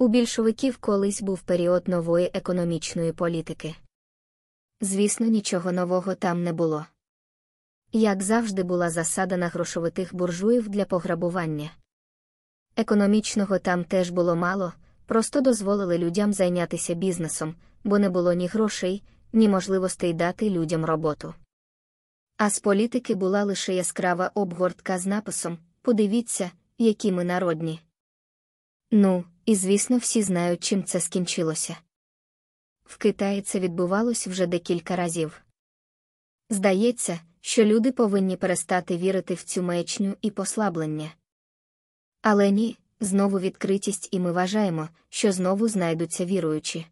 У більшовиків колись був період нової економічної політики. Звісно, нічого нового там не було. Як завжди була засада на грошовитих буржуїв для пограбування. Економічного там теж було мало, просто дозволили людям зайнятися бізнесом, бо не було ні грошей, ні можливостей дати людям роботу. А з політики була лише яскрава обгортка з написом Подивіться, які ми народні. Ну, і звісно, всі знають, чим це скінчилося. В Китаї це відбувалось вже декілька разів. Здається, що люди повинні перестати вірити в цю маячню і послаблення. Але ні, знову відкритість, і ми вважаємо, що знову знайдуться віруючі.